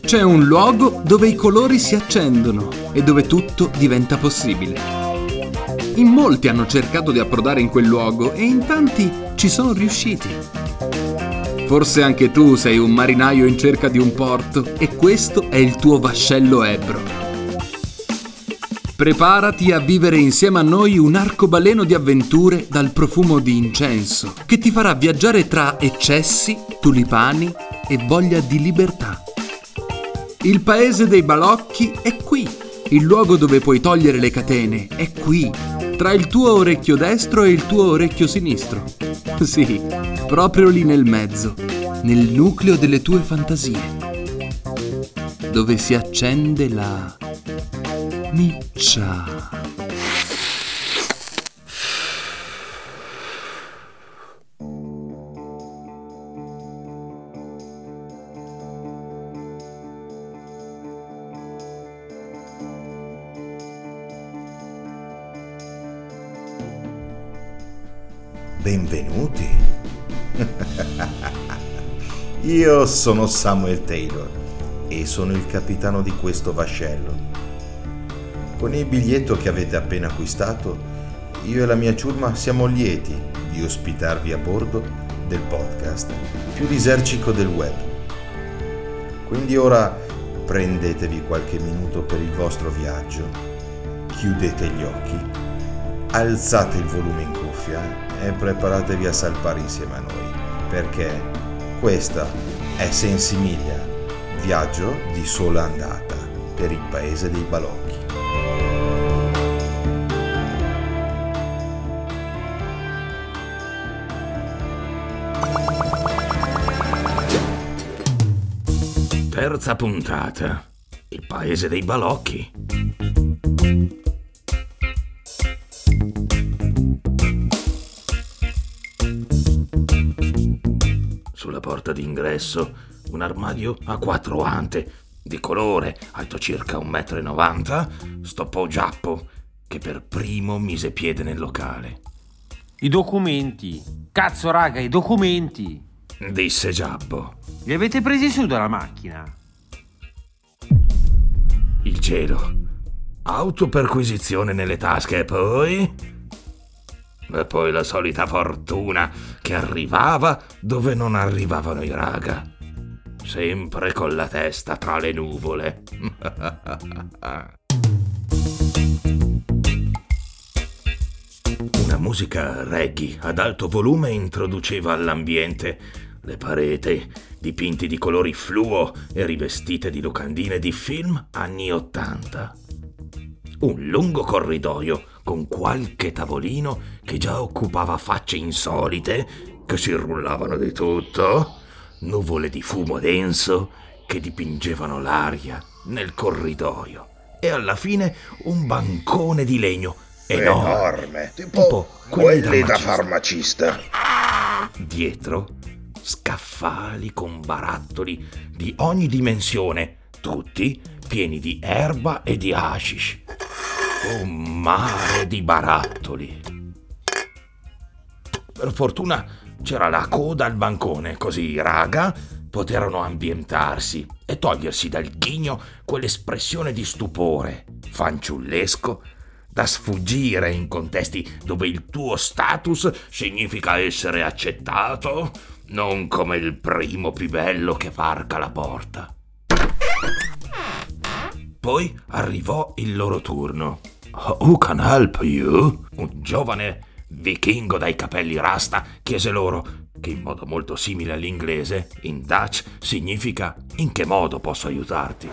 C'è un luogo dove i colori si accendono e dove tutto diventa possibile. In molti hanno cercato di approdare in quel luogo e in tanti ci sono riusciti. Forse anche tu sei un marinaio in cerca di un porto e questo è il tuo vascello Ebro. Preparati a vivere insieme a noi un arcobaleno di avventure dal profumo di incenso, che ti farà viaggiare tra eccessi, tulipani e voglia di libertà. Il paese dei balocchi è qui, il luogo dove puoi togliere le catene è qui, tra il tuo orecchio destro e il tuo orecchio sinistro. Sì, proprio lì nel mezzo, nel nucleo delle tue fantasie, dove si accende la miccia. Benvenuti. Io sono Samuel Taylor e sono il capitano di questo vascello. Con il biglietto che avete appena acquistato, io e la mia ciurma siamo lieti di ospitarvi a bordo del podcast più disercico del web. Quindi ora prendetevi qualche minuto per il vostro viaggio, chiudete gli occhi, alzate il volume in cuffia e preparatevi a salpare insieme a noi, perché questa è Sensimiglia, viaggio di sola andata per il paese dei balocchi. Terza puntata. Il paese dei balocchi. Sulla porta d'ingresso un armadio a quattro ante, di colore, alto circa un metro e novanta, stoppò Giappo, che per primo mise piede nel locale. I documenti. Cazzo, raga, i documenti. Disse Giappo. Li avete presi su dalla macchina? Il cielo. Autoperquisizione nelle tasche e poi... E poi la solita fortuna che arrivava dove non arrivavano i raga. Sempre con la testa tra le nuvole. Una musica reggae ad alto volume introduceva all'ambiente le pareti, dipinti di colori fluo e rivestite di locandine di film anni Ottanta. Un lungo corridoio con qualche tavolino che già occupava facce insolite che si rullavano di tutto, nuvole di fumo denso che dipingevano l'aria nel corridoio e alla fine un bancone di legno enorme, enorme tipo, quelli da farmacista. Dietro scaffali con barattoli di ogni dimensione, tutti pieni di erba e di hashish. Un mare di barattoli. Per fortuna c'era la coda al bancone, così i raga poterono ambientarsi e togliersi dal ghigno quell'espressione di stupore fanciullesco da sfuggire in contesti dove il tuo status significa essere accettato non come il primo più bello che varca la porta. Poi arrivò il loro turno. Who can help you? Un giovane vichingo dai capelli rasta chiese loro, che in modo molto simile all'inglese, in Dutch significa in che modo posso aiutarti.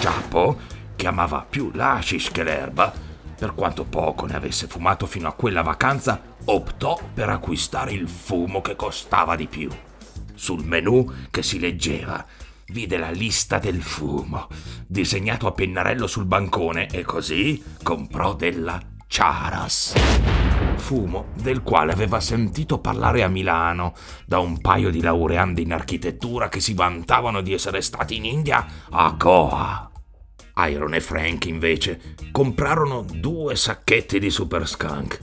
Giappo, che amava più l'ashish che l'erba, per quanto poco ne avesse fumato fino a quella vacanza, optò per acquistare il fumo che costava di più. Sul menù che si leggeva vide la lista del fumo, disegnato a pennarello sul bancone e così comprò della Charas. Fumo del quale aveva sentito parlare a Milano da un paio di laureandi in architettura che si vantavano di essere stati in India a Goa. Iron e Frank invece comprarono due sacchetti di Super Skunk.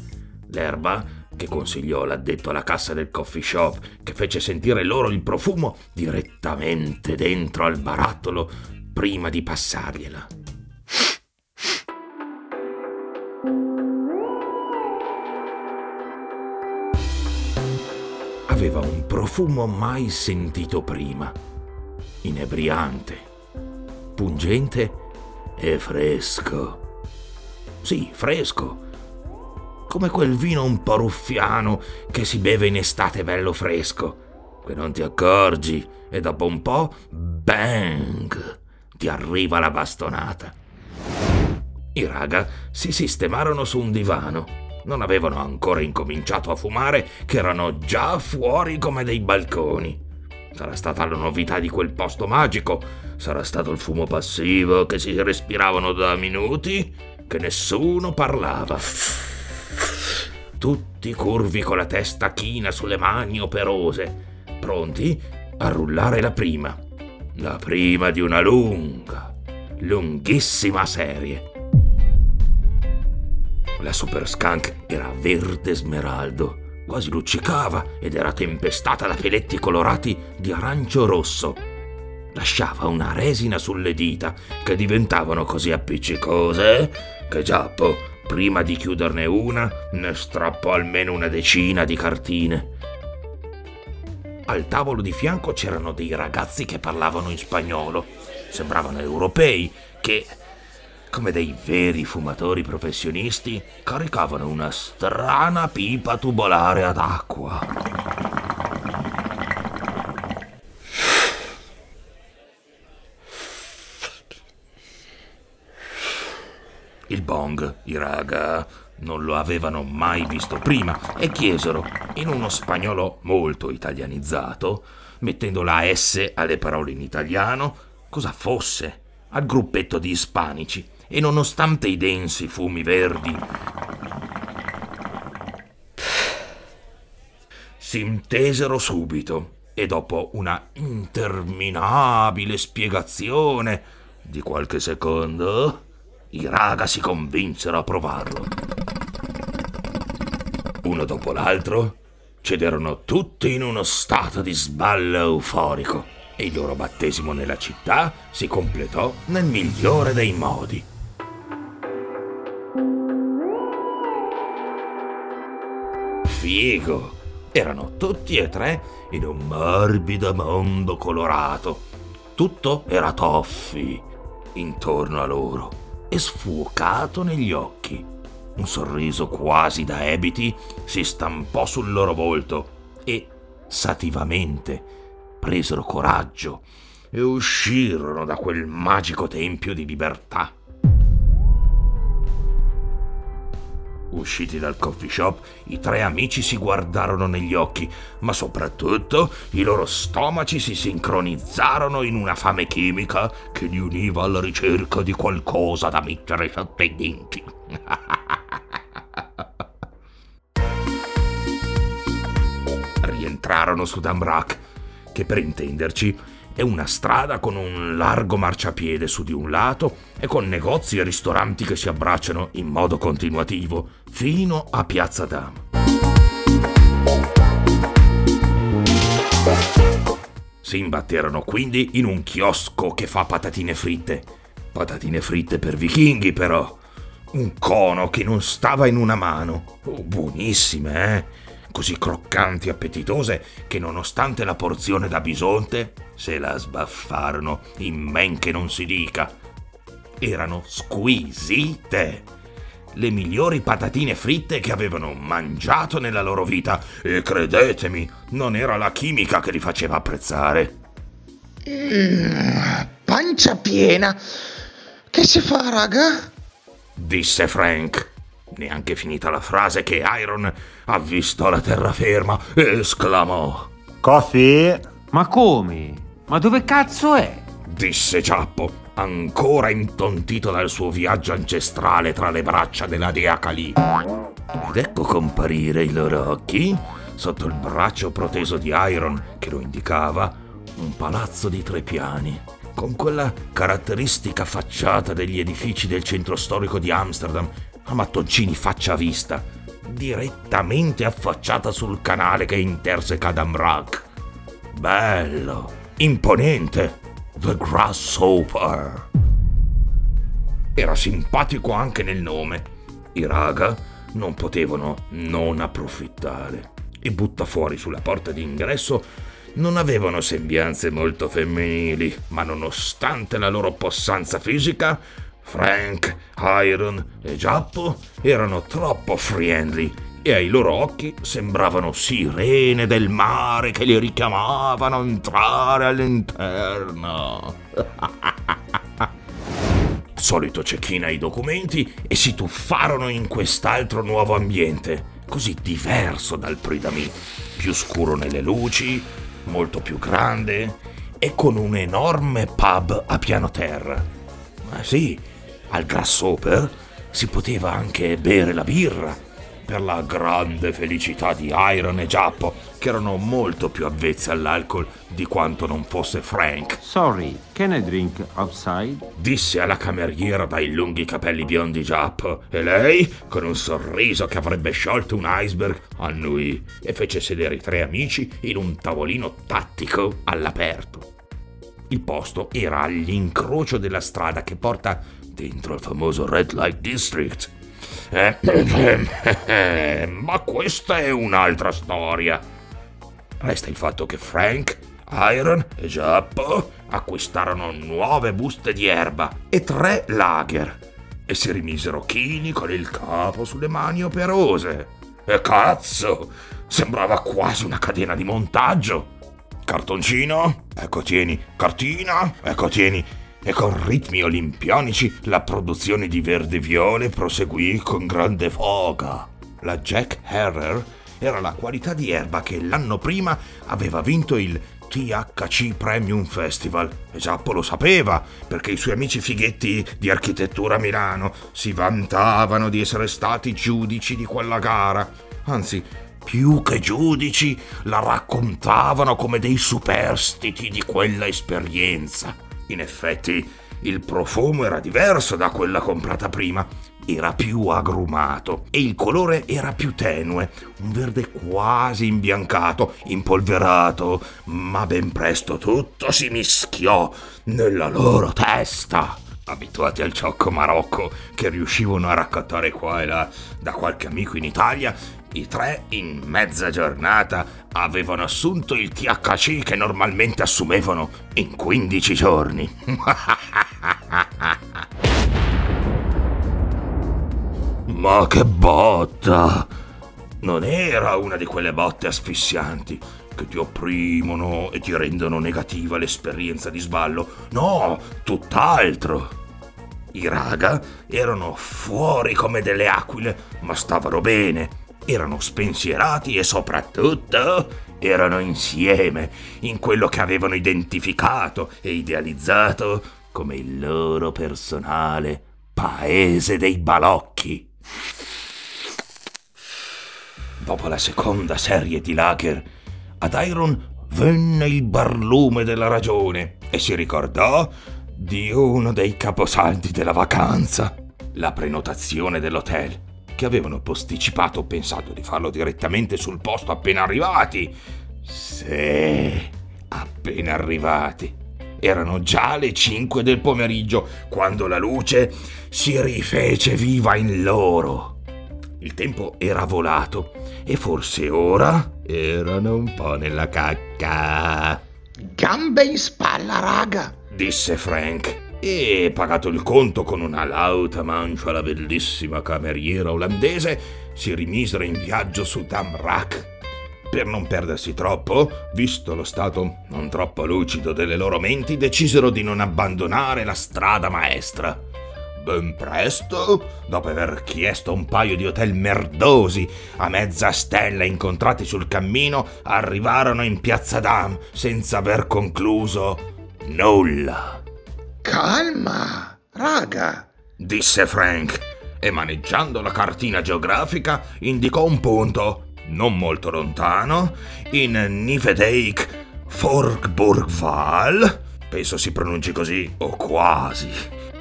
L'erba, che consigliò l'addetto alla cassa del coffee shop, che fece sentire loro il profumo direttamente dentro al barattolo prima di passargliela. Aveva un profumo mai sentito prima, inebriante, pungente e fresco. Sì, fresco. Come quel vino un po' ruffiano che si beve in estate bello fresco, che non ti accorgi e dopo un po', bang, ti arriva la bastonata. I raga si sistemarono su un divano. Non avevano ancora incominciato a fumare che erano già fuori come dei balconi. Sarà stata la novità di quel posto magico Sarà stato il fumo passivo che si respiravano da minuti che nessuno parlava. Tutti curvi con la testa china sulle mani operose, pronti a rullare la prima. La prima di una lunga, lunghissima serie. La Super Skunk era verde smeraldo, quasi luccicava ed era tempestata da peletti colorati di arancio rosso lasciava una resina sulle dita che diventavano così appiccicose che Giappo, prima di chiuderne una, ne strappò almeno una decina di cartine. Al tavolo di fianco c'erano dei ragazzi che parlavano in spagnolo. Sembravano europei che, come dei veri fumatori professionisti, caricavano una strana pipa tubolare ad acqua. Il bong, i raga, non lo avevano mai visto prima e chiesero, in uno spagnolo molto italianizzato, mettendo la S alle parole in italiano, cosa fosse al gruppetto di ispanici e nonostante i densi fumi verdi si intesero subito e dopo una interminabile spiegazione di qualche secondo i raga si convinsero a provarlo. Uno dopo l'altro cederono tutti in uno stato di sballo euforico e il loro battesimo nella città si completò nel migliore dei modi. Figo! Erano tutti e tre in un morbido mondo colorato. Tutto era toffi intorno a loro e sfuocato negli occhi. Un sorriso quasi da ebiti si stampò sul loro volto e, sativamente, presero coraggio e uscirono da quel magico tempio di libertà. Usciti dal coffee shop, i tre amici si guardarono negli occhi, ma soprattutto i loro stomaci si sincronizzarono in una fame chimica che li univa alla ricerca di qualcosa da mettere sotto i denti. Rientrarono su Damrak, che per intenderci è una strada con un largo marciapiede su di un lato e con negozi e ristoranti che si abbracciano in modo continuativo fino a Piazza Dam. Si imbatterono quindi in un chiosco che fa patatine fritte. Patatine fritte per vichinghi però. Un cono che non stava in una mano. Oh, buonissime, eh? Così croccanti e appetitose che nonostante la porzione da bisonte se la sbaffarono in men che non si dica. Erano squisite! Le migliori patatine fritte che avevano mangiato nella loro vita e credetemi, non era la chimica che li faceva apprezzare. Mm, pancia piena. Che si fa, raga? disse Frank neanche finita la frase che Iron ha visto la terraferma e esclamò: Coffee? Ma come? Ma dove cazzo è? disse Giappo, ancora intontito dal suo viaggio ancestrale tra le braccia della dea Kali. Ed ecco comparire i loro occhi, sotto il braccio proteso di Iron che lo indicava, un palazzo di tre piani, con quella caratteristica facciata degli edifici del centro storico di Amsterdam, a mattoncini faccia a vista, direttamente affacciata sul canale che interseca Damrak. Bello, imponente, The Grasshopper. Era simpatico anche nel nome. I raga non potevano non approfittare. E butta fuori sulla porta d'ingresso non avevano sembianze molto femminili, ma nonostante la loro possanza fisica, Frank, Iron e Giappo erano troppo friendly e ai loro occhi sembravano sirene del mare che li richiamavano a entrare all'interno. Solito check-in ai documenti e si tuffarono in quest'altro nuovo ambiente, così diverso dal Pridami, più scuro nelle luci, molto più grande e con un enorme pub a piano terra. Ma sì, al Grasshopper si poteva anche bere la birra, per la grande felicità di Iron e Giappo, che erano molto più avvezzi all'alcol di quanto non fosse Frank. Sorry, can I drink outside? Disse alla cameriera dai lunghi capelli biondi Giappo, e lei, con un sorriso che avrebbe sciolto un iceberg, annui e fece sedere i tre amici in un tavolino tattico all'aperto. Il posto era all'incrocio della strada che porta dentro il famoso Red Light District. Eh, eh, ma questa è un'altra storia. Resta il fatto che Frank, Iron e Giappo acquistarono nuove buste di erba e tre lager e si rimisero chini con il capo sulle mani operose. E cazzo, sembrava quasi una catena di montaggio. Cartoncino? Ecco tieni. Cartina? Ecco tieni. E con ritmi olimpionici la produzione di Verde Viole proseguì con grande foga. La Jack Herrer era la qualità di erba che l'anno prima aveva vinto il THC Premium Festival. E Giappo lo sapeva, perché i suoi amici fighetti di architettura a Milano si vantavano di essere stati giudici di quella gara. Anzi, più che giudici, la raccontavano come dei superstiti di quella esperienza. In effetti, il profumo era diverso da quella comprata prima, era più agrumato e il colore era più tenue, un verde quasi imbiancato, impolverato, ma ben presto tutto si mischiò nella loro testa. Abituati al ciocco marocco che riuscivano a raccattare qua e là da qualche amico in Italia, i tre in mezza giornata avevano assunto il THC che normalmente assumevano in 15 giorni. Ma che botta! Non era una di quelle botte asfissianti che ti opprimono e ti rendono negativa l'esperienza di sballo. No, tutt'altro. I raga erano fuori come delle aquile, ma stavano bene. Erano spensierati e soprattutto erano insieme in quello che avevano identificato e idealizzato come il loro personale paese dei balocchi. Dopo la seconda serie di lager, ad Iron venne il barlume della ragione e si ricordò di uno dei caposaldi della vacanza, la prenotazione dell'hotel, che avevano posticipato pensando di farlo direttamente sul posto appena arrivati. Sì, appena arrivati. Erano già le 5 del pomeriggio quando la luce si rifece viva in loro. Il tempo era volato e forse ora erano un po' nella cacca. Gambe in spalla, raga, disse Frank. E pagato il conto con una lauta mancia alla bellissima cameriera olandese, si rimisero in viaggio su Damrak. Per non perdersi troppo, visto lo stato non troppo lucido delle loro menti, decisero di non abbandonare la strada maestra. Ben presto, dopo aver chiesto un paio di hotel merdosi a mezza stella incontrati sul cammino, arrivarono in piazza Dam senza aver concluso nulla. Calma, raga. Disse Frank e maneggiando la cartina geografica indicò un punto, non molto lontano, in Nivedeik Forkburgval penso si pronunci così, o quasi,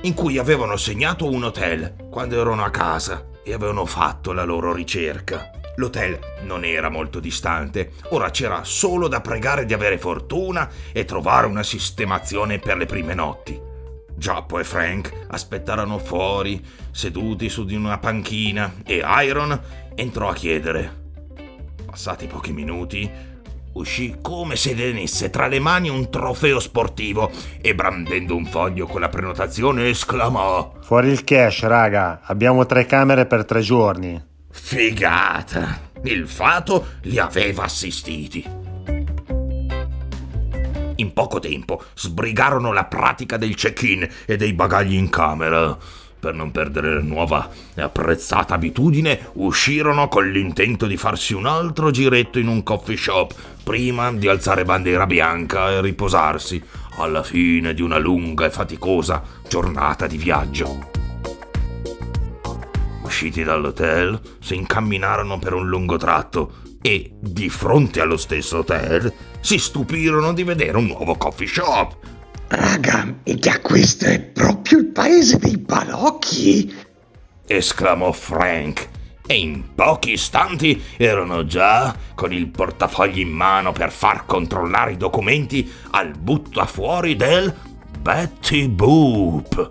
in cui avevano segnato un hotel quando erano a casa e avevano fatto la loro ricerca. L'hotel non era molto distante, ora c'era solo da pregare di avere fortuna e trovare una sistemazione per le prime notti. Giappo e Frank aspettarono fuori, seduti su di una panchina, e Iron entrò a chiedere. Passati pochi minuti, uscì come se tenesse tra le mani un trofeo sportivo e brandendo un foglio con la prenotazione esclamò Fuori il cash, raga, abbiamo tre camere per tre giorni. Figata! Il fato li aveva assistiti. In poco tempo sbrigarono la pratica del check-in e dei bagagli in camera. Per non perdere la nuova e apprezzata abitudine, uscirono con l'intento di farsi un altro giretto in un coffee shop prima di alzare bandiera bianca e riposarsi alla fine di una lunga e faticosa giornata di viaggio. Usciti dall'hotel, si incamminarono per un lungo tratto e, di fronte allo stesso hotel, si stupirono di vedere un nuovo coffee shop. Raga, mica questo è proprio il paese dei balocchi? esclamò Frank. E in pochi istanti erano già con il portafogli in mano per far controllare i documenti al buttafuori del Betty Boop.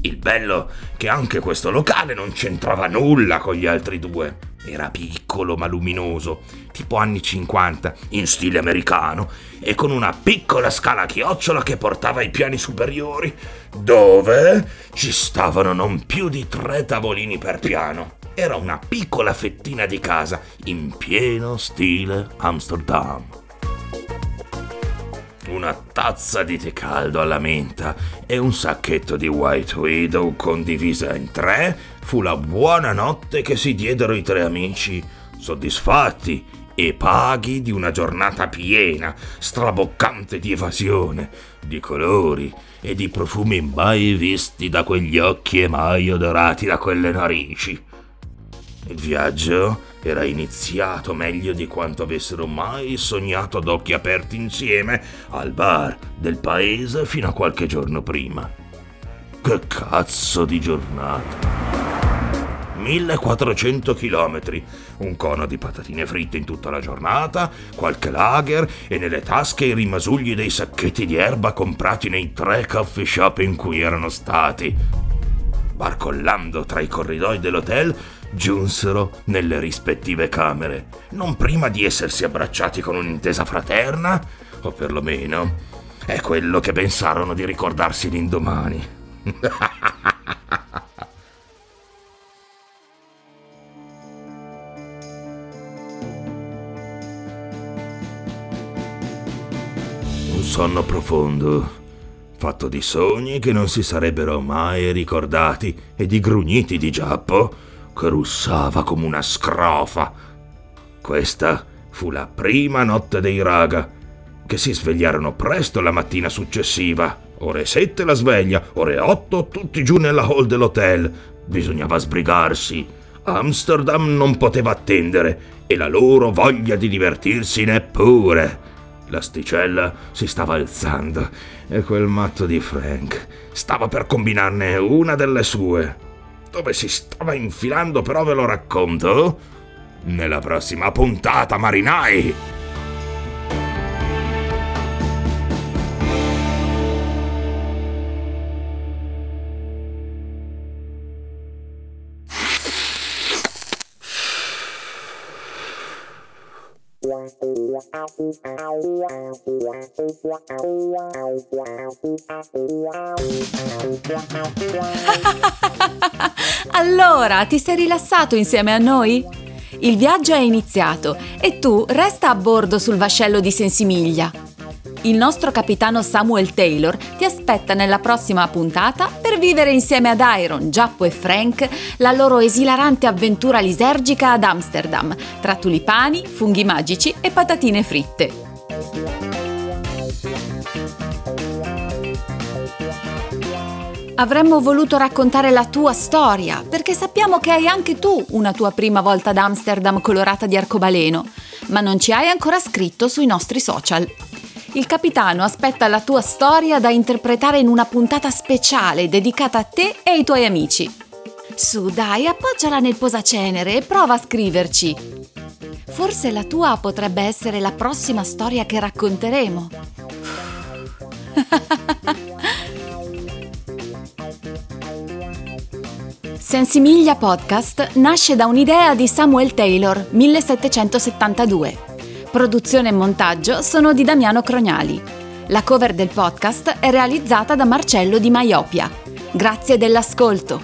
Il bello che anche questo locale non c'entrava nulla con gli altri due. Era piccolo ma luminoso, tipo anni 50, in stile americano, e con una piccola scala a chiocciola che portava ai piani superiori, dove ci stavano non più di tre tavolini per piano. Era una piccola fettina di casa in pieno stile Amsterdam una tazza di tè caldo alla menta e un sacchetto di White Widow condivisa in tre fu la buona notte che si diedero i tre amici, soddisfatti e paghi di una giornata piena, straboccante di evasione, di colori e di profumi mai visti da quegli occhi e mai odorati da quelle narici. Il viaggio era iniziato meglio di quanto avessero mai sognato ad occhi aperti insieme al bar del paese fino a qualche giorno prima. Che cazzo di giornata! 1400 chilometri, un cono di patatine fritte in tutta la giornata, qualche lager e nelle tasche i rimasugli dei sacchetti di erba comprati nei tre coffee shop in cui erano stati. Barcollando tra i corridoi dell'hotel, giunsero nelle rispettive camere, non prima di essersi abbracciati con un'intesa fraterna, o perlomeno è quello che pensarono di ricordarsi l'indomani. Un sonno profondo fatto di sogni che non si sarebbero mai ricordati e di grugniti di Giappo che russava come una scrofa. Questa fu la prima notte dei raga, che si svegliarono presto la mattina successiva. Ore sette la sveglia, ore otto tutti giù nella hall dell'hotel. Bisognava sbrigarsi. Amsterdam non poteva attendere e la loro voglia di divertirsi neppure. L'asticella si stava alzando e quel matto di Frank stava per combinarne una delle sue. Dove si stava infilando però ve lo racconto nella prossima puntata, marinai! allora, ti sei rilassato insieme a noi? Il viaggio è iniziato e tu resta a bordo sul vascello di Sensimiglia. Il nostro capitano Samuel Taylor ti aspetta nella prossima puntata per vivere insieme ad Iron, Giappo e Frank la loro esilarante avventura lisergica ad Amsterdam, tra tulipani, funghi magici e patatine fritte. Avremmo voluto raccontare la tua storia, perché sappiamo che hai anche tu una tua prima volta ad Amsterdam colorata di arcobaleno, ma non ci hai ancora scritto sui nostri social. Il capitano aspetta la tua storia da interpretare in una puntata speciale dedicata a te e ai tuoi amici. Su, dai, appoggiala nel posacenere e prova a scriverci. Forse la tua potrebbe essere la prossima storia che racconteremo. Sensimiglia Podcast nasce da un'idea di Samuel Taylor, 1772. Produzione e montaggio sono di Damiano Crognali. La cover del podcast è realizzata da Marcello Di Maiopia. Grazie dell'ascolto.